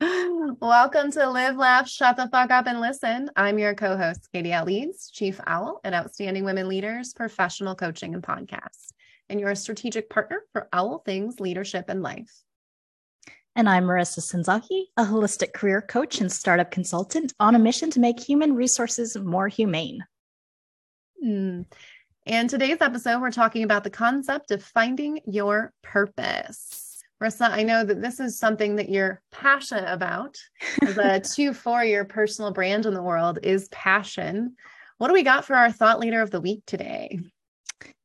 Welcome to Live, Laugh, Shut the Fuck Up and Listen. I'm your co host, Katie L. Leeds, Chief Owl and Outstanding Women Leaders, Professional Coaching and Podcasts, and you're a strategic partner for Owl Things Leadership and Life. And I'm Marissa Senzaki, a holistic career coach and startup consultant on a mission to make human resources more humane. Mm. And today's episode, we're talking about the concept of finding your purpose. Marissa, I know that this is something that you're passionate about. The two for your personal brand in the world is passion. What do we got for our thought leader of the week today?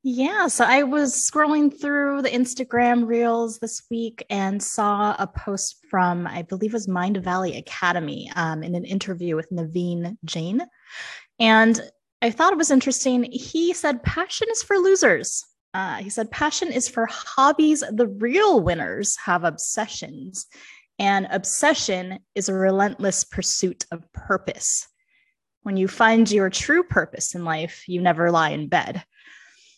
Yeah, so I was scrolling through the Instagram reels this week and saw a post from, I believe it was Mindvalley Academy um, in an interview with Naveen Jain. And I thought it was interesting. He said, Passion is for losers. Uh, he said, Passion is for hobbies. The real winners have obsessions. And obsession is a relentless pursuit of purpose. When you find your true purpose in life, you never lie in bed.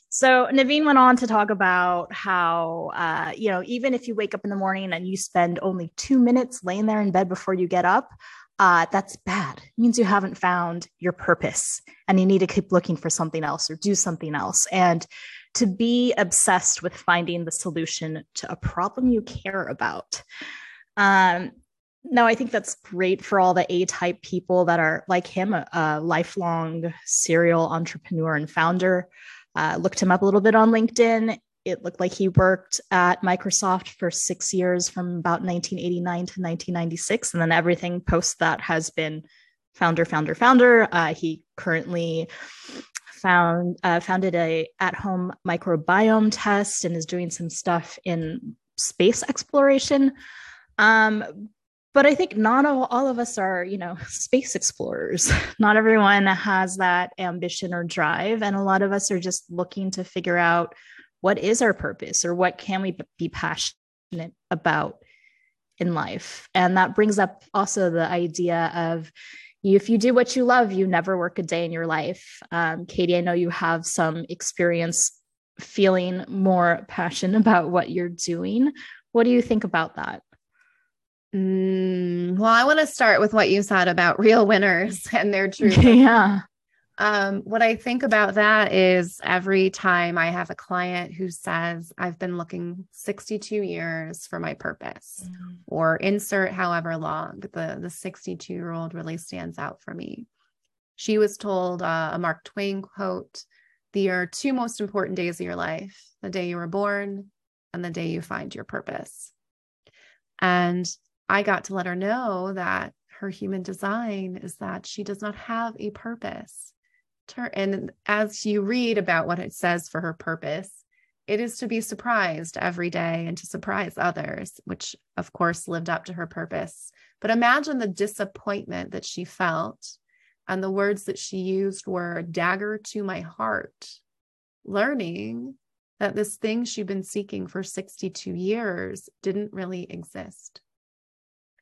So Naveen went on to talk about how, uh, you know, even if you wake up in the morning and you spend only two minutes laying there in bed before you get up, uh, that's bad. It means you haven't found your purpose and you need to keep looking for something else or do something else. And to be obsessed with finding the solution to a problem you care about. Um, no, I think that's great for all the A type people that are like him, a, a lifelong serial entrepreneur and founder. Uh, looked him up a little bit on LinkedIn it looked like he worked at Microsoft for six years from about 1989 to 1996. And then everything post that has been founder, founder, founder. Uh, he currently found uh, founded a at-home microbiome test and is doing some stuff in space exploration. Um, but I think not all, all of us are, you know, space explorers. Not everyone has that ambition or drive, and a lot of us are just looking to figure out what is our purpose or what can we be passionate about in life and that brings up also the idea of if you do what you love you never work a day in your life. Um, katie i know you have some experience feeling more passion about what you're doing. What do you think about that? Mm, well i want to start with what you said about real winners and their true yeah um, what I think about that is every time I have a client who says, I've been looking 62 years for my purpose, mm. or insert however long, the, the 62 year old really stands out for me. She was told uh, a Mark Twain quote The are two most important days of your life the day you were born and the day you find your purpose. And I got to let her know that her human design is that she does not have a purpose and as you read about what it says for her purpose, it is to be surprised every day and to surprise others, which of course lived up to her purpose. But imagine the disappointment that she felt. And the words that she used were dagger to my heart, learning that this thing she'd been seeking for 62 years didn't really exist.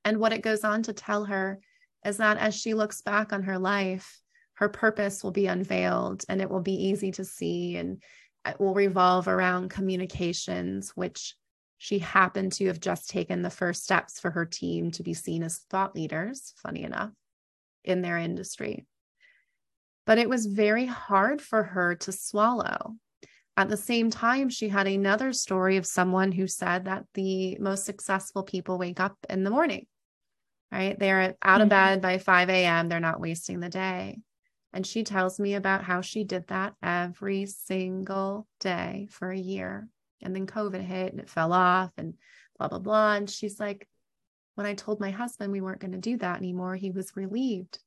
And what it goes on to tell her is that as she looks back on her life, her purpose will be unveiled and it will be easy to see and it will revolve around communications which she happened to have just taken the first steps for her team to be seen as thought leaders funny enough in their industry. But it was very hard for her to swallow. At the same time she had another story of someone who said that the most successful people wake up in the morning right? They're out of mm-hmm. bed by 5 a.m they're not wasting the day and she tells me about how she did that every single day for a year. And then COVID hit and it fell off and blah, blah, blah. And she's like, when I told my husband we weren't going to do that anymore, he was relieved.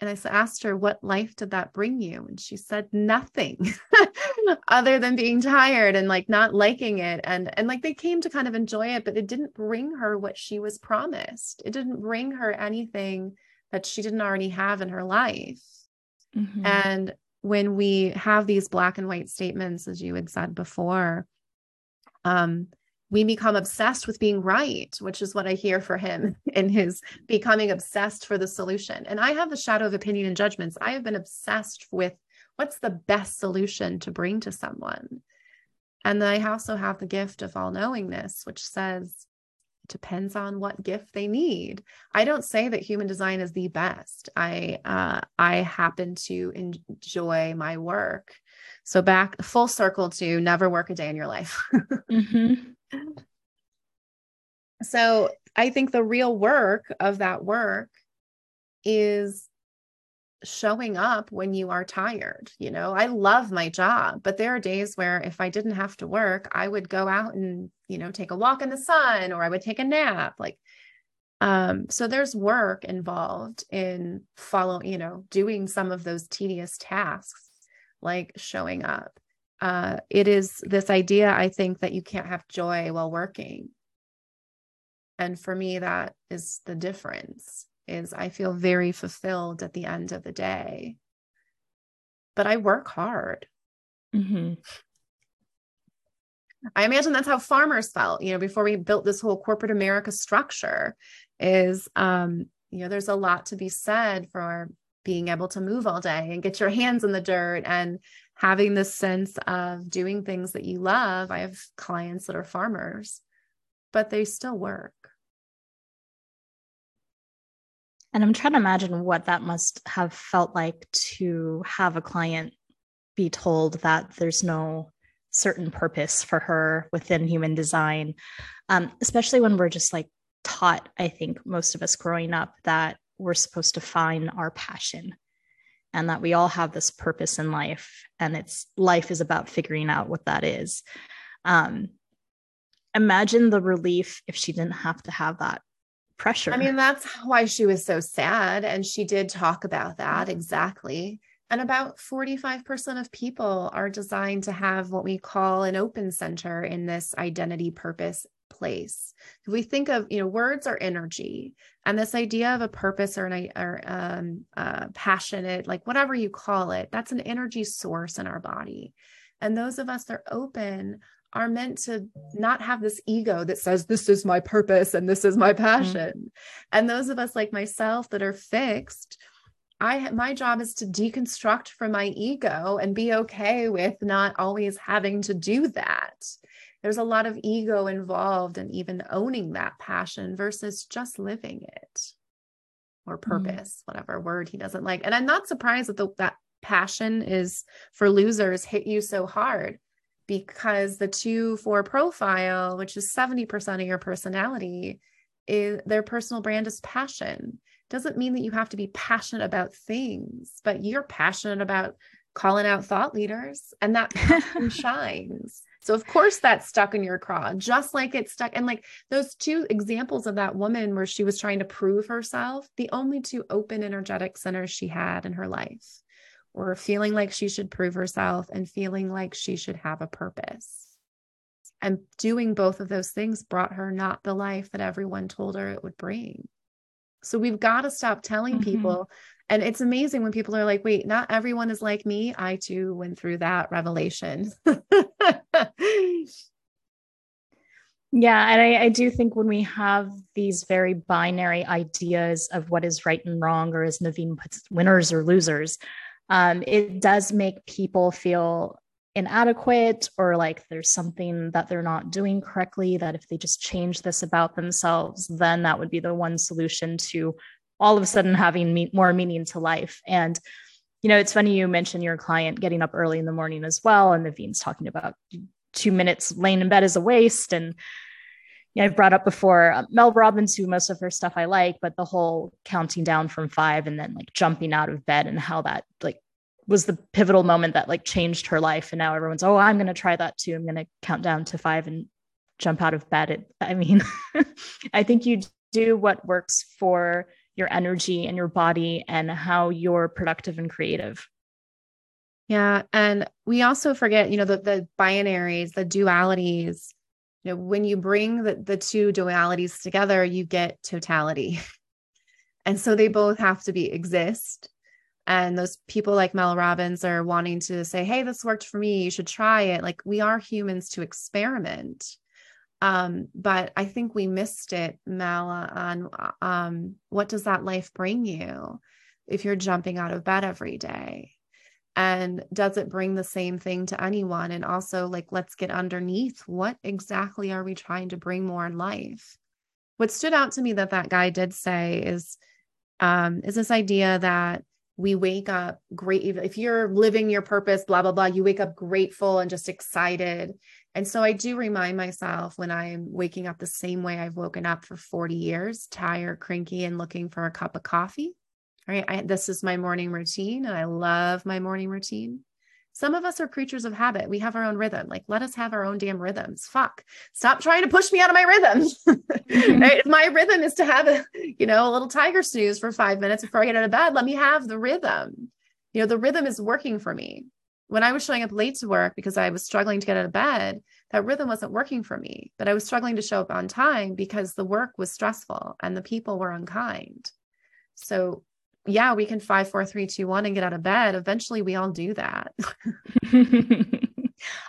And I asked her, What life did that bring you? And she said, Nothing other than being tired and like not liking it. And, and like they came to kind of enjoy it, but it didn't bring her what she was promised. It didn't bring her anything that she didn't already have in her life. Mm-hmm. And when we have these black and white statements, as you had said before, um, we become obsessed with being right, which is what I hear for him in his becoming obsessed for the solution. And I have the shadow of opinion and judgments. I have been obsessed with what's the best solution to bring to someone. And I also have the gift of all knowingness, which says, depends on what gift they need. I don't say that human design is the best. I uh, I happen to enjoy my work. So back full circle to never work a day in your life. mm-hmm. So I think the real work of that work is showing up when you are tired. You know, I love my job, but there are days where if I didn't have to work, I would go out and, you know, take a walk in the sun or I would take a nap. Like, um, so there's work involved in follow, you know, doing some of those tedious tasks, like showing up. Uh, it is this idea, I think, that you can't have joy while working. And for me, that is the difference is I feel very fulfilled at the end of the day. But I work hard. Mm-hmm. I imagine that's how farmers felt, you know, before we built this whole corporate America structure is um, you know, there's a lot to be said for being able to move all day and get your hands in the dirt and having this sense of doing things that you love. I have clients that are farmers, but they still work. And I'm trying to imagine what that must have felt like to have a client be told that there's no certain purpose for her within human design, um, especially when we're just like taught, I think, most of us growing up that we're supposed to find our passion and that we all have this purpose in life and it's life is about figuring out what that is. Um, imagine the relief if she didn't have to have that pressure. I mean, that's why she was so sad. And she did talk about that exactly. And about 45% of people are designed to have what we call an open center in this identity purpose place. If we think of, you know, words are energy, and this idea of a purpose or an or um, uh, passionate, like whatever you call it, that's an energy source in our body. And those of us that are open are meant to not have this ego that says this is my purpose and this is my mm-hmm. passion mm-hmm. and those of us like myself that are fixed i my job is to deconstruct from my ego and be okay with not always having to do that there's a lot of ego involved in even owning that passion versus just living it or mm-hmm. purpose mm-hmm. whatever word he doesn't like and i'm not surprised that the, that passion is for losers hit you so hard because the two four profile, which is 70% of your personality, is their personal brand is passion. Doesn't mean that you have to be passionate about things, but you're passionate about calling out thought leaders and that shines. So of course that's stuck in your craw, just like it's stuck. And like those two examples of that woman where she was trying to prove herself, the only two open energetic centers she had in her life or feeling like she should prove herself and feeling like she should have a purpose. And doing both of those things brought her not the life that everyone told her it would bring. So we've got to stop telling mm-hmm. people. And it's amazing when people are like, wait, not everyone is like me. I too went through that revelation. Yeah, and I, I, do think when we have these very binary ideas of what is right and wrong, or as Naveen puts, winners or losers, um, it does make people feel inadequate or like there's something that they're not doing correctly that if they just change this about themselves then that would be the one solution to all of a sudden having me- more meaning to life. And you know it's funny you mentioned your client getting up early in the morning as well and Naveen's talking about two minutes laying in bed is a waste and yeah, I've brought up before uh, Mel Robbins, who most of her stuff I like, but the whole counting down from five and then like jumping out of bed and how that like was the pivotal moment that like changed her life. And now everyone's, oh, I'm going to try that too. I'm going to count down to five and jump out of bed. It, I mean, I think you do what works for your energy and your body and how you're productive and creative. Yeah. And we also forget, you know, the, the binaries, the dualities you know when you bring the, the two dualities together you get totality. And so they both have to be exist. And those people like mel robbins are wanting to say hey this worked for me. You should try it. Like we are humans to experiment. Um, but i think we missed it mala on um, what does that life bring you if you're jumping out of bed every day and does it bring the same thing to anyone? And also like let's get underneath what exactly are we trying to bring more in life? What stood out to me that that guy did say is um, is this idea that we wake up great if you're living your purpose blah blah blah you wake up grateful and just excited. And so i do remind myself when i'm waking up the same way i've woken up for 40 years tired cranky and looking for a cup of coffee right I, this is my morning routine and i love my morning routine some of us are creatures of habit. We have our own rhythm. Like, let us have our own damn rhythms. Fuck. Stop trying to push me out of my rhythm. Mm-hmm. right? If my rhythm is to have a, you know, a little tiger snooze for five minutes before I get out of bed, let me have the rhythm. You know, the rhythm is working for me. When I was showing up late to work because I was struggling to get out of bed, that rhythm wasn't working for me. But I was struggling to show up on time because the work was stressful and the people were unkind. So yeah, we can five, four, three, two, one and get out of bed. Eventually we all do that.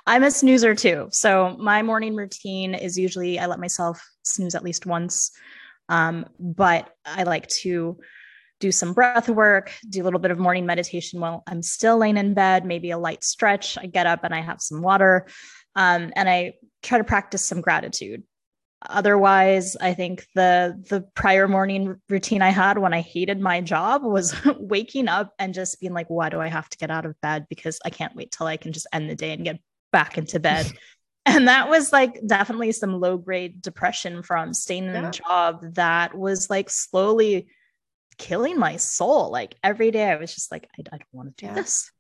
I'm a snoozer too. So my morning routine is usually I let myself snooze at least once. Um, but I like to do some breath work, do a little bit of morning meditation while I'm still laying in bed, maybe a light stretch. I get up and I have some water. Um, and I try to practice some gratitude otherwise i think the the prior morning routine i had when i hated my job was waking up and just being like why do i have to get out of bed because i can't wait till i can just end the day and get back into bed and that was like definitely some low grade depression from staying in yeah. a job that was like slowly killing my soul like every day i was just like i, I don't want to do yeah. this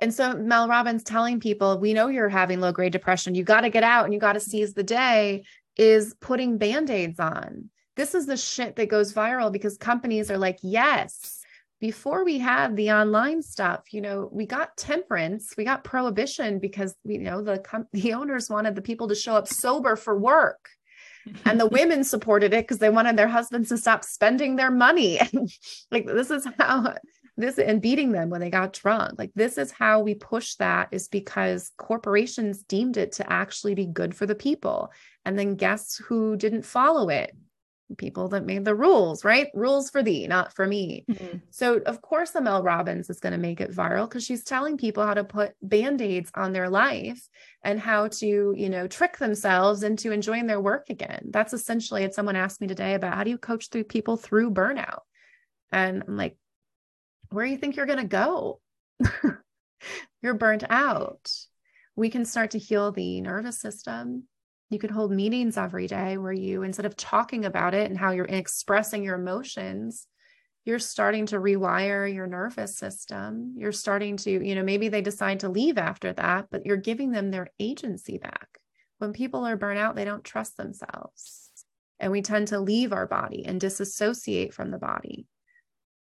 and so Mel Robbins telling people, we know you're having low grade depression. You got to get out and you got to seize the day is putting band-aids on. This is the shit that goes viral because companies are like, yes, before we had the online stuff, you know, we got temperance, we got prohibition because we you know the com- the owners wanted the people to show up sober for work. and the women supported it because they wanted their husbands to stop spending their money. like this is how this and beating them when they got drunk. Like this is how we push that is because corporations deemed it to actually be good for the people. And then guess who didn't follow it? People that made the rules, right? Rules for thee, not for me. Mm-hmm. So, of course, the Mel Robbins is going to make it viral because she's telling people how to put band aids on their life and how to, you know, trick themselves into enjoying their work again. That's essentially it. Someone asked me today about how do you coach through people through burnout? And I'm like, where you think you're going to go? you're burnt out. We can start to heal the nervous system you could hold meetings every day where you, instead of talking about it and how you're expressing your emotions, you're starting to rewire your nervous system. You're starting to, you know, maybe they decide to leave after that, but you're giving them their agency back. When people are burnt out, they don't trust themselves. And we tend to leave our body and disassociate from the body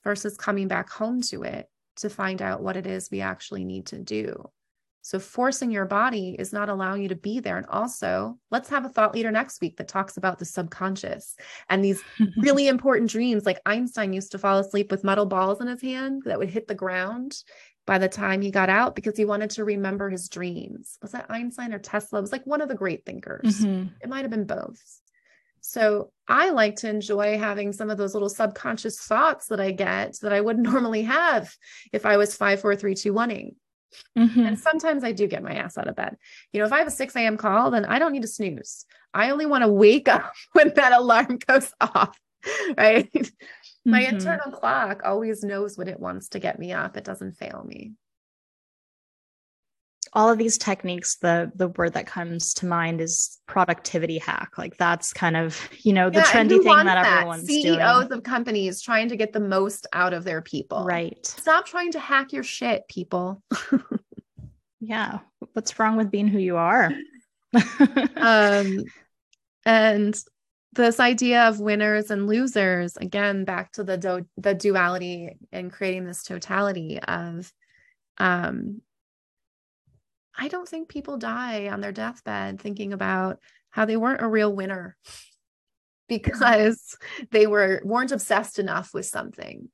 versus coming back home to it to find out what it is we actually need to do. So forcing your body is not allowing you to be there. And also, let's have a thought leader next week that talks about the subconscious and these really important dreams. Like Einstein used to fall asleep with metal balls in his hand that would hit the ground by the time he got out because he wanted to remember his dreams. Was that Einstein or Tesla? It was like one of the great thinkers. Mm-hmm. It might have been both. So I like to enjoy having some of those little subconscious thoughts that I get that I wouldn't normally have if I was five, four, three, two, oneing. Mm-hmm. And sometimes I do get my ass out of bed. You know, if I have a 6 a.m. call, then I don't need to snooze. I only want to wake up when that alarm goes off. Right. Mm-hmm. my internal clock always knows when it wants to get me up. It doesn't fail me all of these techniques the the word that comes to mind is productivity hack. Like that's kind of you know the yeah, trendy thing that, that? everyone's CEOs doing. of companies trying to get the most out of their people. Right. Stop trying to hack your shit people. Yeah. What's wrong with being who you are? Um and this idea of winners and losers again back to the do- the duality and creating this totality of um I don't think people die on their deathbed thinking about how they weren't a real winner because they were weren't obsessed enough with something.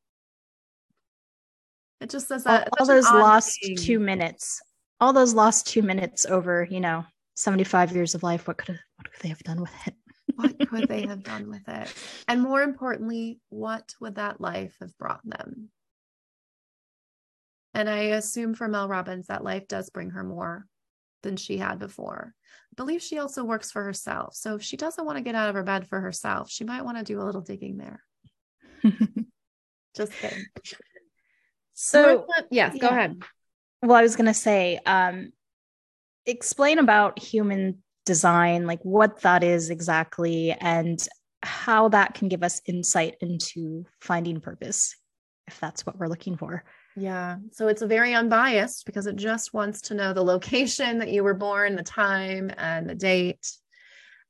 It just says that all, all those lost thing. two minutes, all those lost two minutes over, you know, 75 years of life. What could have, what could they have done with it? what could they have done with it? And more importantly, what would that life have brought them? And I assume for Mel Robbins, that life does bring her more than she had before. I believe she also works for herself. So if she doesn't want to get out of her bed for herself, she might want to do a little digging there. Just kidding. So, yes, yeah. go ahead. Well, I was going to say, um, explain about human design, like what that is exactly, and how that can give us insight into finding purpose, if that's what we're looking for. Yeah. So it's a very unbiased because it just wants to know the location that you were born, the time, and the date.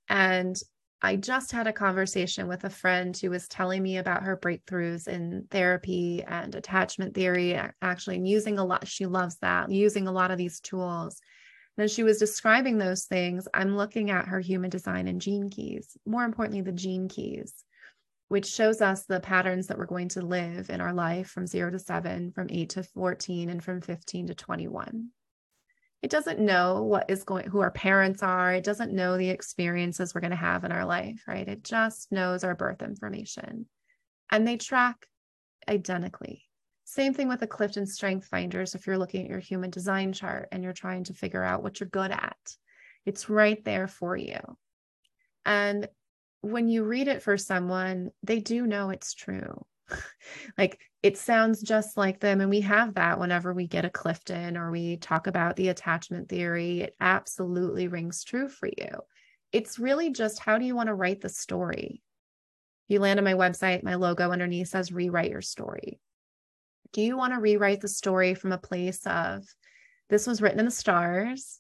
And I just had a conversation with a friend who was telling me about her breakthroughs in therapy and attachment theory, actually, using a lot. She loves that, using a lot of these tools. And as she was describing those things, I'm looking at her human design and gene keys, more importantly, the gene keys, which shows us the patterns that we're going to live in our life from zero to seven, from eight to 14, and from 15 to 21. It doesn't know what is going, who our parents are. It doesn't know the experiences we're going to have in our life, right? It just knows our birth information. And they track identically. Same thing with the Clifton Strength Finders. If you're looking at your human design chart and you're trying to figure out what you're good at, it's right there for you. And when you read it for someone, they do know it's true. like it sounds just like them. And we have that whenever we get a Clifton or we talk about the attachment theory. It absolutely rings true for you. It's really just how do you want to write the story? You land on my website, my logo underneath says rewrite your story do you want to rewrite the story from a place of this was written in the stars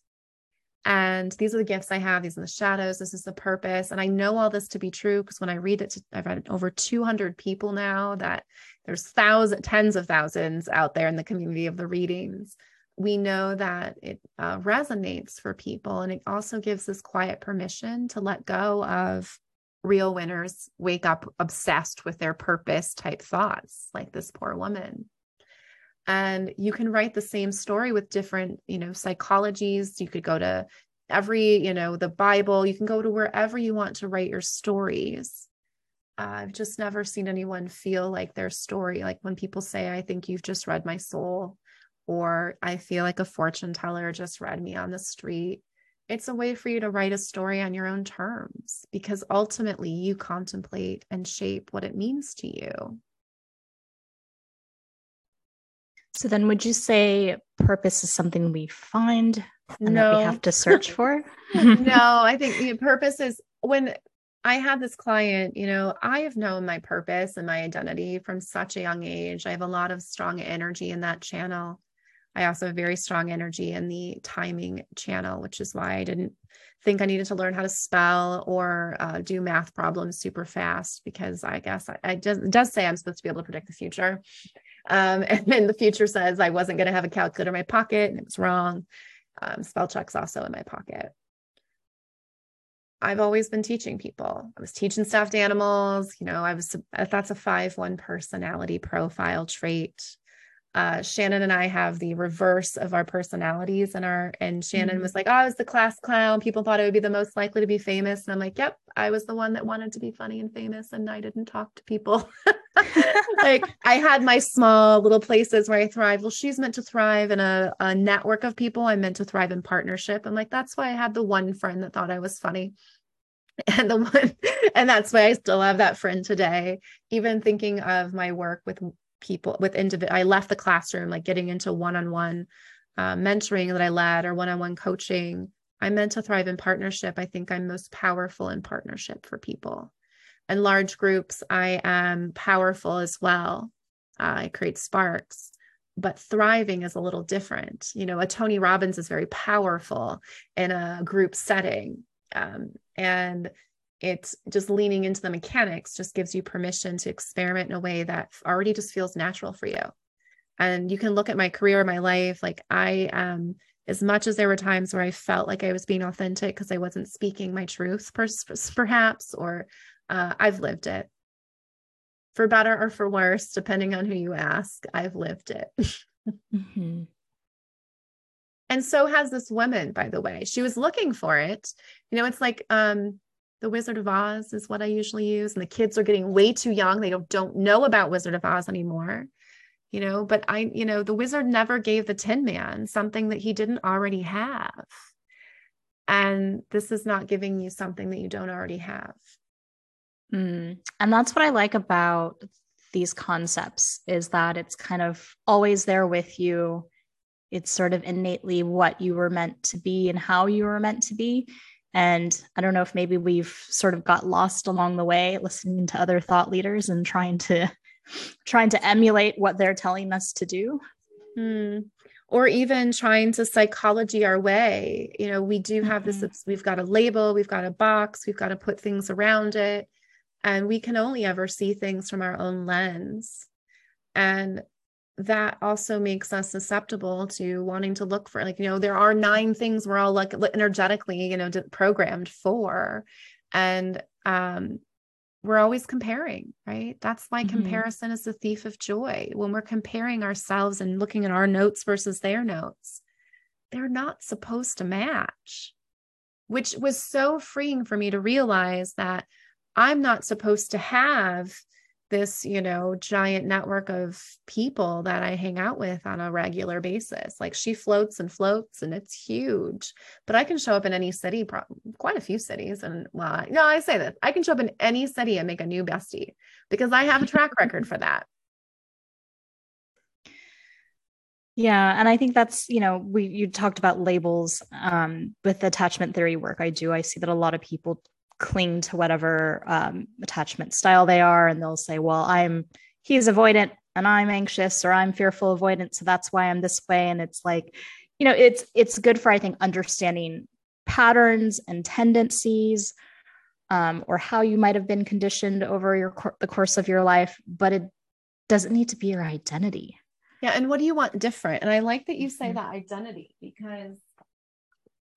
and these are the gifts I have. These are the shadows. This is the purpose. And I know all this to be true because when I read it, to, I've read over 200 people now that there's thousands, tens of thousands out there in the community of the readings. We know that it uh, resonates for people. And it also gives this quiet permission to let go of real winners wake up obsessed with their purpose type thoughts, like this poor woman and you can write the same story with different you know psychologies. You could go to every you know the bible. You can go to wherever you want to write your stories. Uh, i've just never seen anyone feel like their story like when people say i think you've just read my soul or i feel like a fortune teller just read me on the street. It's a way for you to write a story on your own terms because ultimately you contemplate and shape what it means to you So then would you say purpose is something we find and no. that we have to search for? no, I think purpose is when I had this client, you know, I have known my purpose and my identity from such a young age. I have a lot of strong energy in that channel. I also have very strong energy in the timing channel, which is why I didn't think I needed to learn how to spell or uh, do math problems super fast because I guess I, I does, it does say I'm supposed to be able to predict the future. Um, and then the future says I wasn't going to have a calculator in my pocket, and it was wrong. Um, spell check's also in my pocket. I've always been teaching people. I was teaching stuffed animals. You know, I was that's a five one personality profile trait uh, Shannon and I have the reverse of our personalities and our and Shannon mm-hmm. was like, Oh, I was the class clown. People thought I would be the most likely to be famous. And I'm like, Yep, I was the one that wanted to be funny and famous and I didn't talk to people. like I had my small little places where I thrive. Well, she's meant to thrive in a, a network of people. I'm meant to thrive in partnership. I'm like, that's why I had the one friend that thought I was funny and the one and that's why i still have that friend today even thinking of my work with people with individual i left the classroom like getting into one-on-one uh, mentoring that i led or one-on-one coaching. I'm meant to thrive in partnership. I think i'm most powerful in partnership for people. And large groups i am powerful as well. Uh, i create sparks but thriving is a little different. You know a tony robbins is very powerful in a group setting. Um, and it's just leaning into the mechanics just gives you permission to experiment in a way that already just feels natural for you. And you can look at my career my life like i um as much as there were times where i felt like i was being authentic because i wasn't speaking my truth perhaps or uh, i've lived it. For better or for worse depending on who you ask i've lived it. Mm-hmm. and so has this woman by the way. She was looking for it. You know it's like um the Wizard of Oz is what I usually use. And the kids are getting way too young. They don't, don't know about Wizard of Oz anymore. You know, but I, you know, the wizard never gave the Tin Man something that he didn't already have. And this is not giving you something that you don't already have. Mm. And that's what I like about these concepts is that it's kind of always there with you. It's sort of innately what you were meant to be and how you were meant to be. And I don't know if maybe we've sort of got lost along the way listening to other thought leaders and trying to trying to emulate what they're telling us to do. Mm. Or even trying to psychology our way. You know, we do have mm-hmm. this, we've got a label, we've got a box, we've got to put things around it. And we can only ever see things from our own lens. And that also makes us susceptible to wanting to look for like you know there are nine things we're all like energetically you know programmed for. And um we're always comparing right? That's why mm-hmm. comparison is the thief of joy. When we're comparing ourselves and looking at our notes versus their notes they're not supposed to match. Which was so freeing for me to realize that i'm not supposed to have this, you know, giant network of people that I hang out with on a regular basis. Like she floats and floats and it's huge. But I can show up in any city, quite a few cities. And well, no, I say that I can show up in any city and make a new bestie because I have a track record for that. Yeah, and I think that's you know we you talked about labels um, with attachment theory work I do. I see that a lot of people cling to whatever um, attachment style they are and they'll say well i'm he's avoidant and i'm anxious or i'm fearful avoidant so that's why i'm this way. And it's like you know it's it's good for i think understanding patterns and tendencies um, or how you might have been conditioned over your the course of your life but it doesn't need to be your identity. Yeah and what do you want different? And i like that you say mm-hmm. that identity because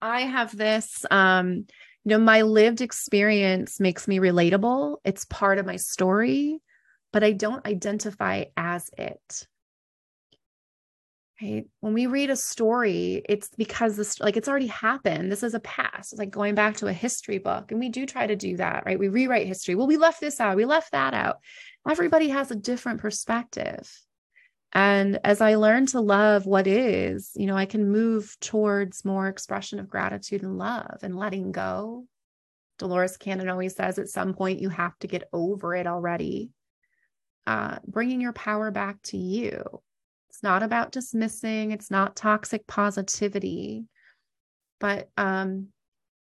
i have this um you know, my lived experience makes me relatable. It's part of my story, but I don't identify as it. Right. When we read a story, it's because this, like, it's already happened. This is a past. It's like going back to a history book. And we do try to do that, right? We rewrite history. Well, we left this out. We left that out. Everybody has a different perspective. And as I learn to love what is, you know, I can move towards more expression of gratitude and love and letting go. Dolores Cannon always says at some point you have to get over it already. Uh, bringing your power back to you. It's not about dismissing, it's not toxic positivity, but um,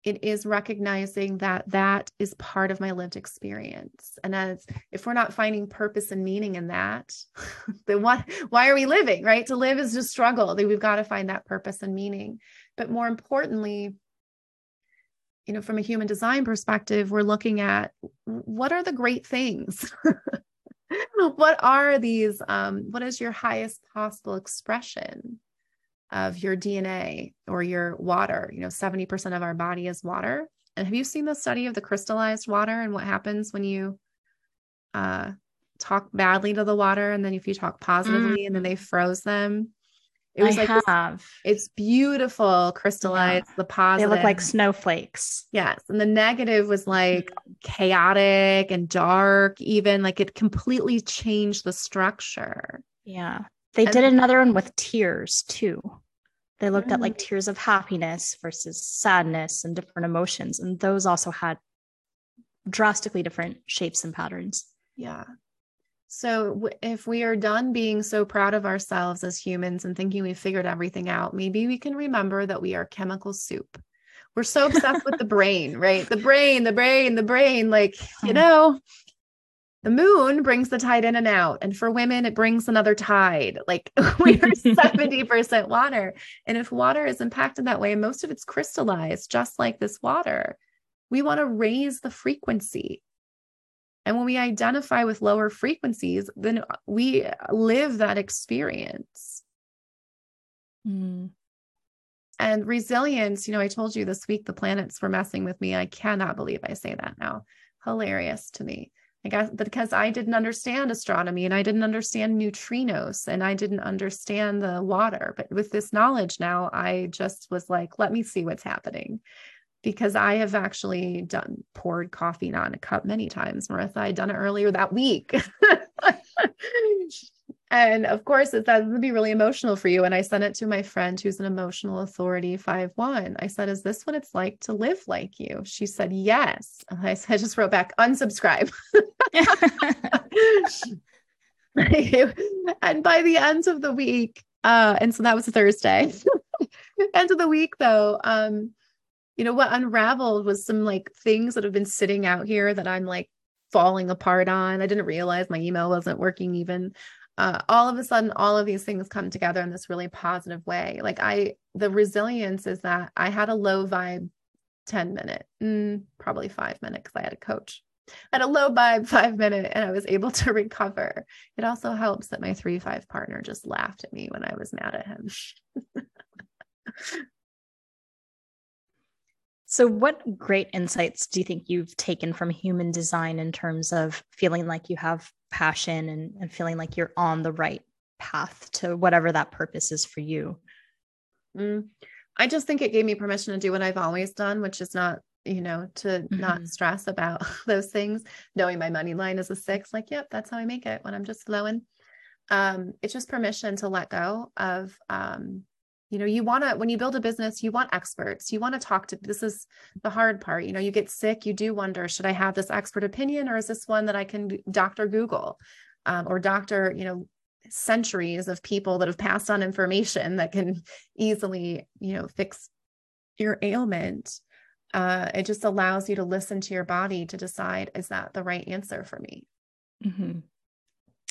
it is recognizing that that is part of my lived experience. And as if we're not finding purpose and meaning in that then what why are we living right? To live is to struggle. We've got to find that purpose and meaning. But more importantly you know from a human design perspective we're looking at what are the great things? What are these um, what is your highest possible expression of your DNA or your water. You know, 70% of our body is water. And have you seen the study of the crystallized water and what happens when you uh, talk badly to the water and then if you talk positively mm. and then they froze them? It was I like have. This, it's beautiful, crystallized. Yeah. The positive. They look like snowflakes. Yes, and the negative was like mm. chaotic and dark. Even like it completely changed the structure. Yeah, they and did another one with tears too. They looked mm. at like tears of happiness versus sadness and different emotions. And those also had drastically different shapes and patterns. Yeah. So if we are done being so proud of ourselves as humans and thinking we've figured everything out, maybe we can remember that we are chemical soup. We're so obsessed with the brain, right? The brain, the brain, the brain. Like, you know, the moon brings the tide in and out. And for women, it brings another tide. Like we are 70% water. And if water is impacted that way, most of it's crystallized, just like this water, we want to raise the frequency. And when we identify with lower frequencies, then we live that experience. Mm. And resilience, you know, I told you this week the planets were messing with me. I cannot believe I say that now. Hilarious to me. I guess because I didn't understand astronomy and I didn't understand neutrinos and I didn't understand the water. But with this knowledge now, I just was like, let me see what's happening. Because I have actually done poured coffee in a cup many times. Marissa, I'd done it earlier that week. and of course, it that would be really emotional for you. And I sent it to my friend who's an emotional authority, five one. I said, Is this what it's like to live like you? She said, Yes. And I, I just wrote back, unsubscribe. and by the end of the week, uh, and so that was Thursday. end of the week though, um, you know, what unraveled was some like things that have been sitting out here that I'm like falling apart on. I didn't realize my email wasn't working even uh, all of a sudden all of these things come together in this really positive way. Like i the resilience is that i had a low vibe 10 minute mm, probably five minute because i had a coach. I had a low vibe five minute and i was able to recover. It also helps that my three five partner just laughed at me when i was mad at him So, what great insights do you think you've taken from human design in terms of feeling like you have passion and, and feeling like you're on the right path to whatever that purpose is for you? Mm, I just think it gave me permission to do what I've always done, which is not, you know, to mm-hmm. not stress about those things. Knowing my money line is a six, like, yep, that's how I make it when I'm just flowing. Um, it's just permission to let go of um, you know you want to when you build a business you want experts. You want to talk to this is the hard part. You know you get sick you do wonder should i have this expert opinion or is this one that i can doctor google? Um, or doctor you know centuries of people that have passed on information that can easily you know fix your ailment. Uh, it just allows you to listen to your body to decide is that the right answer for me? Mm-hmm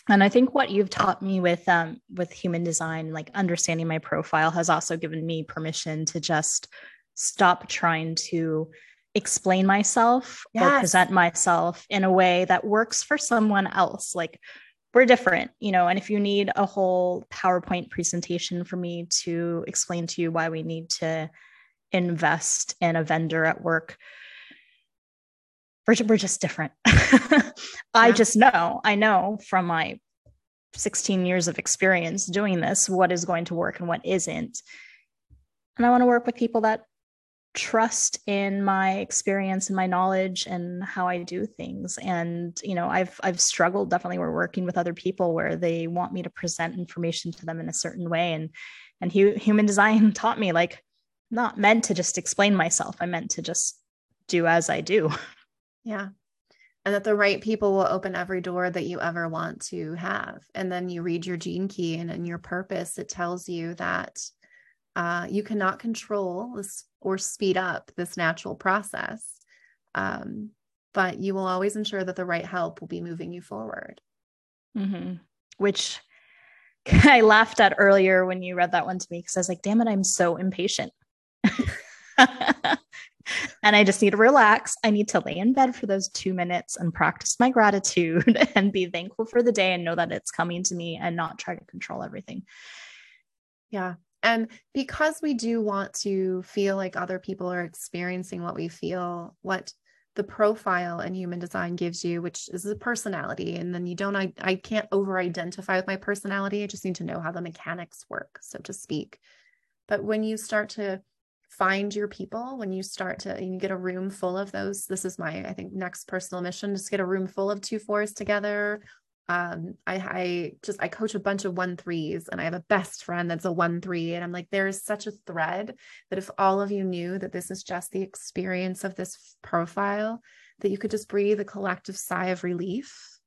and i think what you've taught me with um with human design like understanding my profile has also given me permission to just stop trying to explain myself yes. or present myself in a way that works for someone else like we're different you know and if you need a whole powerpoint presentation for me to explain to you why we need to invest in a vendor at work we're, we're just different. I just know, I know from my 16 years of experience doing this what is going to work and what isn't. And I want to work with people that trust in my experience and my knowledge and how I do things. And you know, I've I've struggled definitely. We're working with other people where they want me to present information to them in a certain way, and and hu- human design taught me like not meant to just explain myself. I meant to just do as I do. Yeah. And that the right people will open every door that you ever want to have. And then you read your gene key and in your purpose, it tells you that uh, you cannot control this or speed up this natural process. Um, but you will always ensure that the right help will be moving you forward. Mm-hmm. Which I laughed at earlier when you read that one to me because I was like, damn it, I'm so impatient. and I just need to relax. I need to lay in bed for those two minutes and practice my gratitude and be thankful for the day and know that it's coming to me and not try to control everything. Yeah. And because we do want to feel like other people are experiencing what we feel, what the profile in human design gives you, which is a personality. And then you don't, I, I can't over identify with my personality. I just need to know how the mechanics work, so to speak. But when you start to find your people when you start to you get a room full of those. This is my i think next personal mission just get a room full of two fours together. Um I, I just i coach a bunch of one threes and i have a best friend that's a one three and i'm like there's such a thread that if all of you knew that this is just the experience of this profile that you could just breathe a collective sigh of relief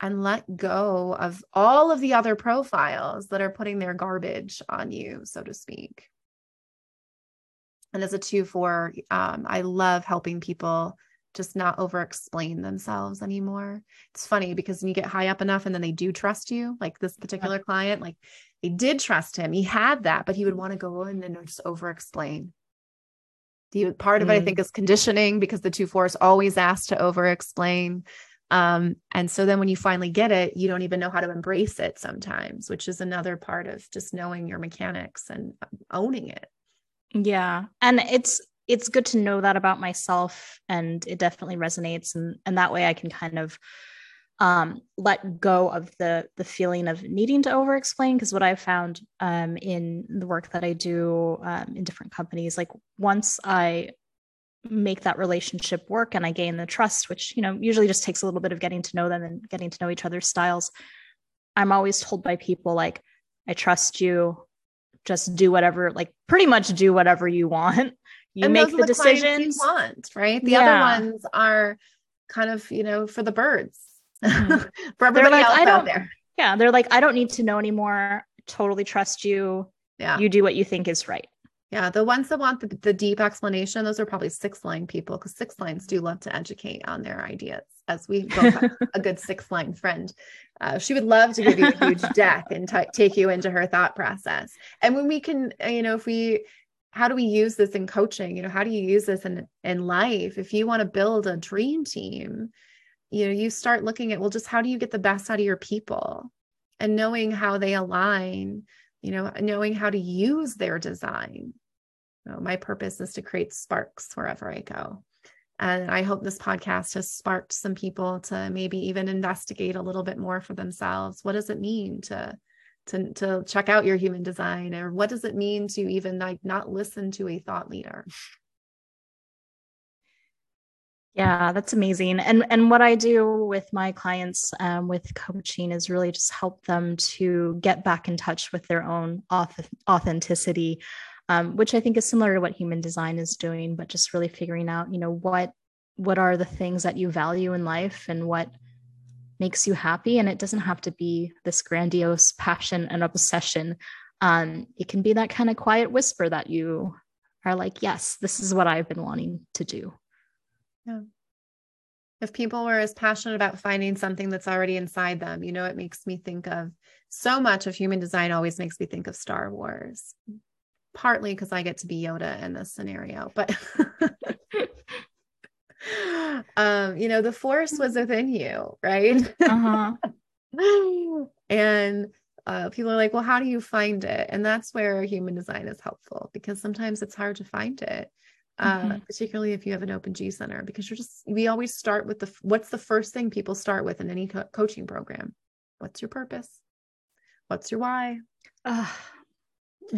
and let go of all of the other profiles that are putting their garbage on you so to speak and as a two four, um, I love helping people just not over explain themselves anymore. It's funny because when you get high up enough and then they do trust you, like this particular yeah. client, like they did trust him. He had that, but he would want to go in and just over explain. The part of mm. it, I think, mm. is conditioning because the two four is always asked to over explain. Um, and so then when you finally get it, you don't even know how to embrace it sometimes, which is another part of just knowing your mechanics and owning it. Yeah. And it's it's good to know that about myself and it definitely resonates and and that way I can kind of um, let go of the the feeling of needing to over explain because what I've found um, in the work that I do um, in different companies like once I make that relationship work and I gain the trust which you know usually just takes a little bit of getting to know them and getting to know each other's styles I'm always told by people like, I trust you. Just do whatever, like pretty much do whatever you want. You and make the, the decisions you want, right? The yeah. other ones are kind of, you know, for the birds. Mm-hmm. for everybody like, else out there. Yeah. They're like, I don't need to know anymore. Totally trust you. Yeah. You do what you think is right. Yeah, the ones that want the, the deep explanation, those are probably six line people because six lines do love to educate on their ideas. As we both have a good six line friend, uh, she would love to give you a huge deck and t- take you into her thought process. And when we can, uh, you know, if we, how do we use this in coaching? You know, how do you use this in in life? If you want to build a dream team, you know, you start looking at well, just how do you get the best out of your people, and knowing how they align you know, knowing how to use their design. You know, my purpose is to create sparks wherever I go. And I hope this podcast has sparked some people to maybe even investigate a little bit more for themselves. What does it mean to to to check out your human design or what does it mean to even like not listen to a thought leader? Yeah, that's amazing. And and what I do with my clients um, with coaching is really just help them to get back in touch with their own auth- authenticity, um, which I think is similar to what human design is doing, but just really figuring out, you know, what what are the things that you value in life and what makes you happy. And it doesn't have to be this grandiose passion and obsession. Um, it can be that kind of quiet whisper that you are like, yes, this is what I've been wanting to do. Yeah. If people were as passionate about finding something that's already inside them, you know, it makes me think of so much of human design always makes me think of Star Wars. Partly because I get to be Yoda in this scenario, but um, you know, the force was within you, right? Uh-huh. and uh, people are like, well, how do you find it? And that's where human design is helpful because sometimes it's hard to find it uh, mm-hmm. particularly if you have an open G center, because you're just, we always start with the, what's the first thing people start with in any co- coaching program? What's your purpose? What's your why? Uh,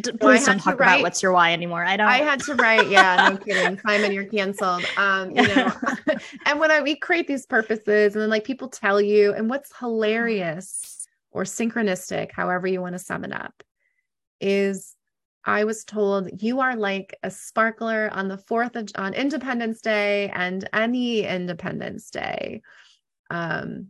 d- please don't talk write, about what's your why anymore. I don't. I had to write. Yeah, no kidding. Simon, you're canceled. Um, you know, and when I we create these purposes, and then like people tell you, and what's hilarious or synchronistic, however you want to sum it up, is I was told you are like a sparkler on the 4th of on Independence Day and any Independence Day. Um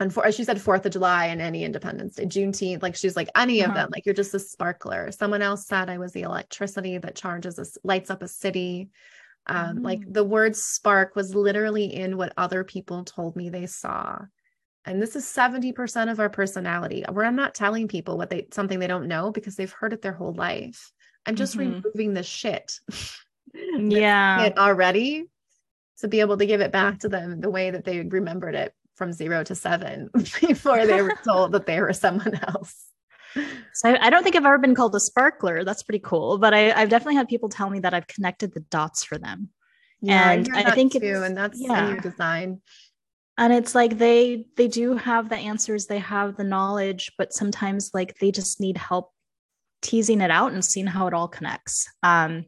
and for she said 4th of July and any Independence Day, Juneteenth, like she's like any uh-huh. of them, like you're just a sparkler. Someone else said I was the electricity that charges us, lights up a city. Um, mm-hmm. like mm. the word spark was literally in what other people told me they saw and this is 70% of our personality where i'm not telling people what they something they don't know because they've heard it their whole life i'm just mm-hmm. removing the shit yeah already to be able to give it back to them the way that they remembered it from zero to seven before they were told that they were someone else so I, don't think I've ever been called a sparkler. That's pretty cool. But I, have definitely had people tell me that I've connected the dots for them. Yeah, and I, I think too, and that's yeah. in design and it's like they they do have the answers they have the knowledge but sometimes like they just need help teasing it out and seeing how it all connects um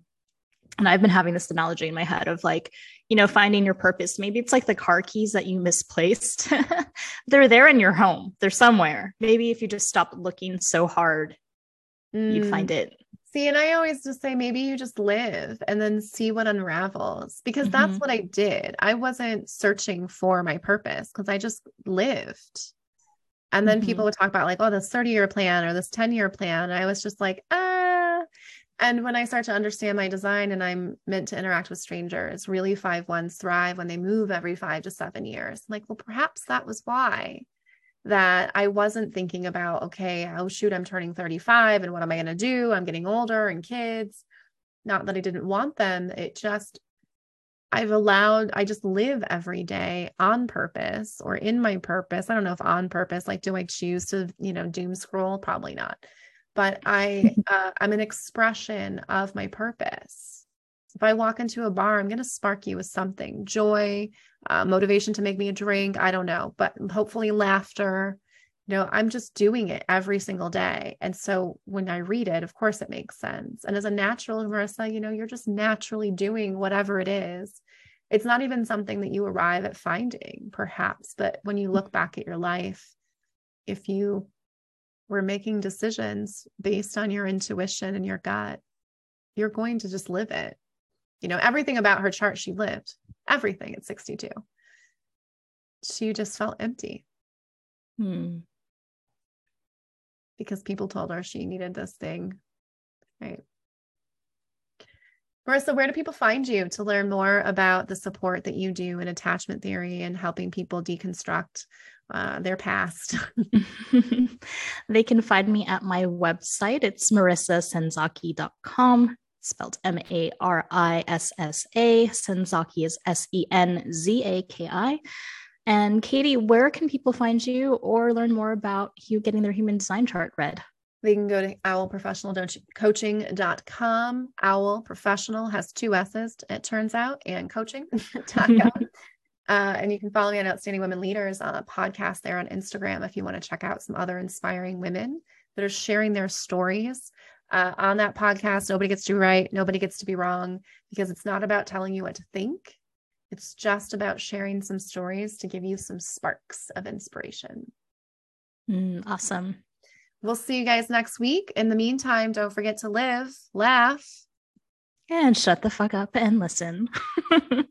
and i've been having this analogy in my head of like you know finding your purpose maybe it's like the car keys that you misplaced they're there in your home they're somewhere maybe if you just stop looking so hard mm. you find it See, and I always just say maybe you just live and then see what unravels because mm-hmm. that's what I did. I wasn't searching for my purpose because I just lived. And then mm-hmm. people would talk about like, oh, this 30 year plan or this 10 year plan. I was just like, ah. And when I start to understand my design and I'm meant to interact with strangers, really five ones thrive when they move every five to seven years. I'm like, well, perhaps that was why that I wasn't thinking about, okay, oh shoot, I'm turning 35 and what am I going to do? I'm getting older and kids. Not that I didn't want them. It just, I've allowed, I just live every day on purpose or in my purpose. I don't know if on purpose, like, do I choose to, you know, doom scroll? Probably not. But I, uh, I'm an expression of my purpose if I walk into a bar, I'm going to spark you with something joy, uh, motivation to make me a drink. I don't know, but hopefully laughter. You know, I'm just doing it every single day. And so when I read it, of course, it makes sense. And as a natural, Marissa, you know, you're just naturally doing whatever it is. It's not even something that you arrive at finding, perhaps, but when you look back at your life, if you were making decisions based on your intuition and your gut, you're going to just live it. You know, everything about her chart she lived, everything at 62. She just felt empty. Hmm. Because people told her she needed this thing. Right. Marissa, where do people find you to learn more about the support that you do in attachment theory and helping people deconstruct uh, their past? they can find me at my website. It's marissasenzaki.com, spelled M A R I S S A. Senzaki is S E N Z A K I. And Katie, where can people find you or learn more about you getting their human design chart read? They can go to owlprofessionalcoaching.com. Owl Professional has two S's, it turns out, and coaching.com. uh, and you can follow me on Outstanding Women Leaders on a podcast there on Instagram if you want to check out some other inspiring women that are sharing their stories. Uh, on that podcast, nobody gets to be right, nobody gets to be wrong, because it's not about telling you what to think. It's just about sharing some stories to give you some sparks of inspiration. Mm, awesome. We'll see you guys next week. In the meantime, don't forget to live, laugh, and shut the fuck up and listen.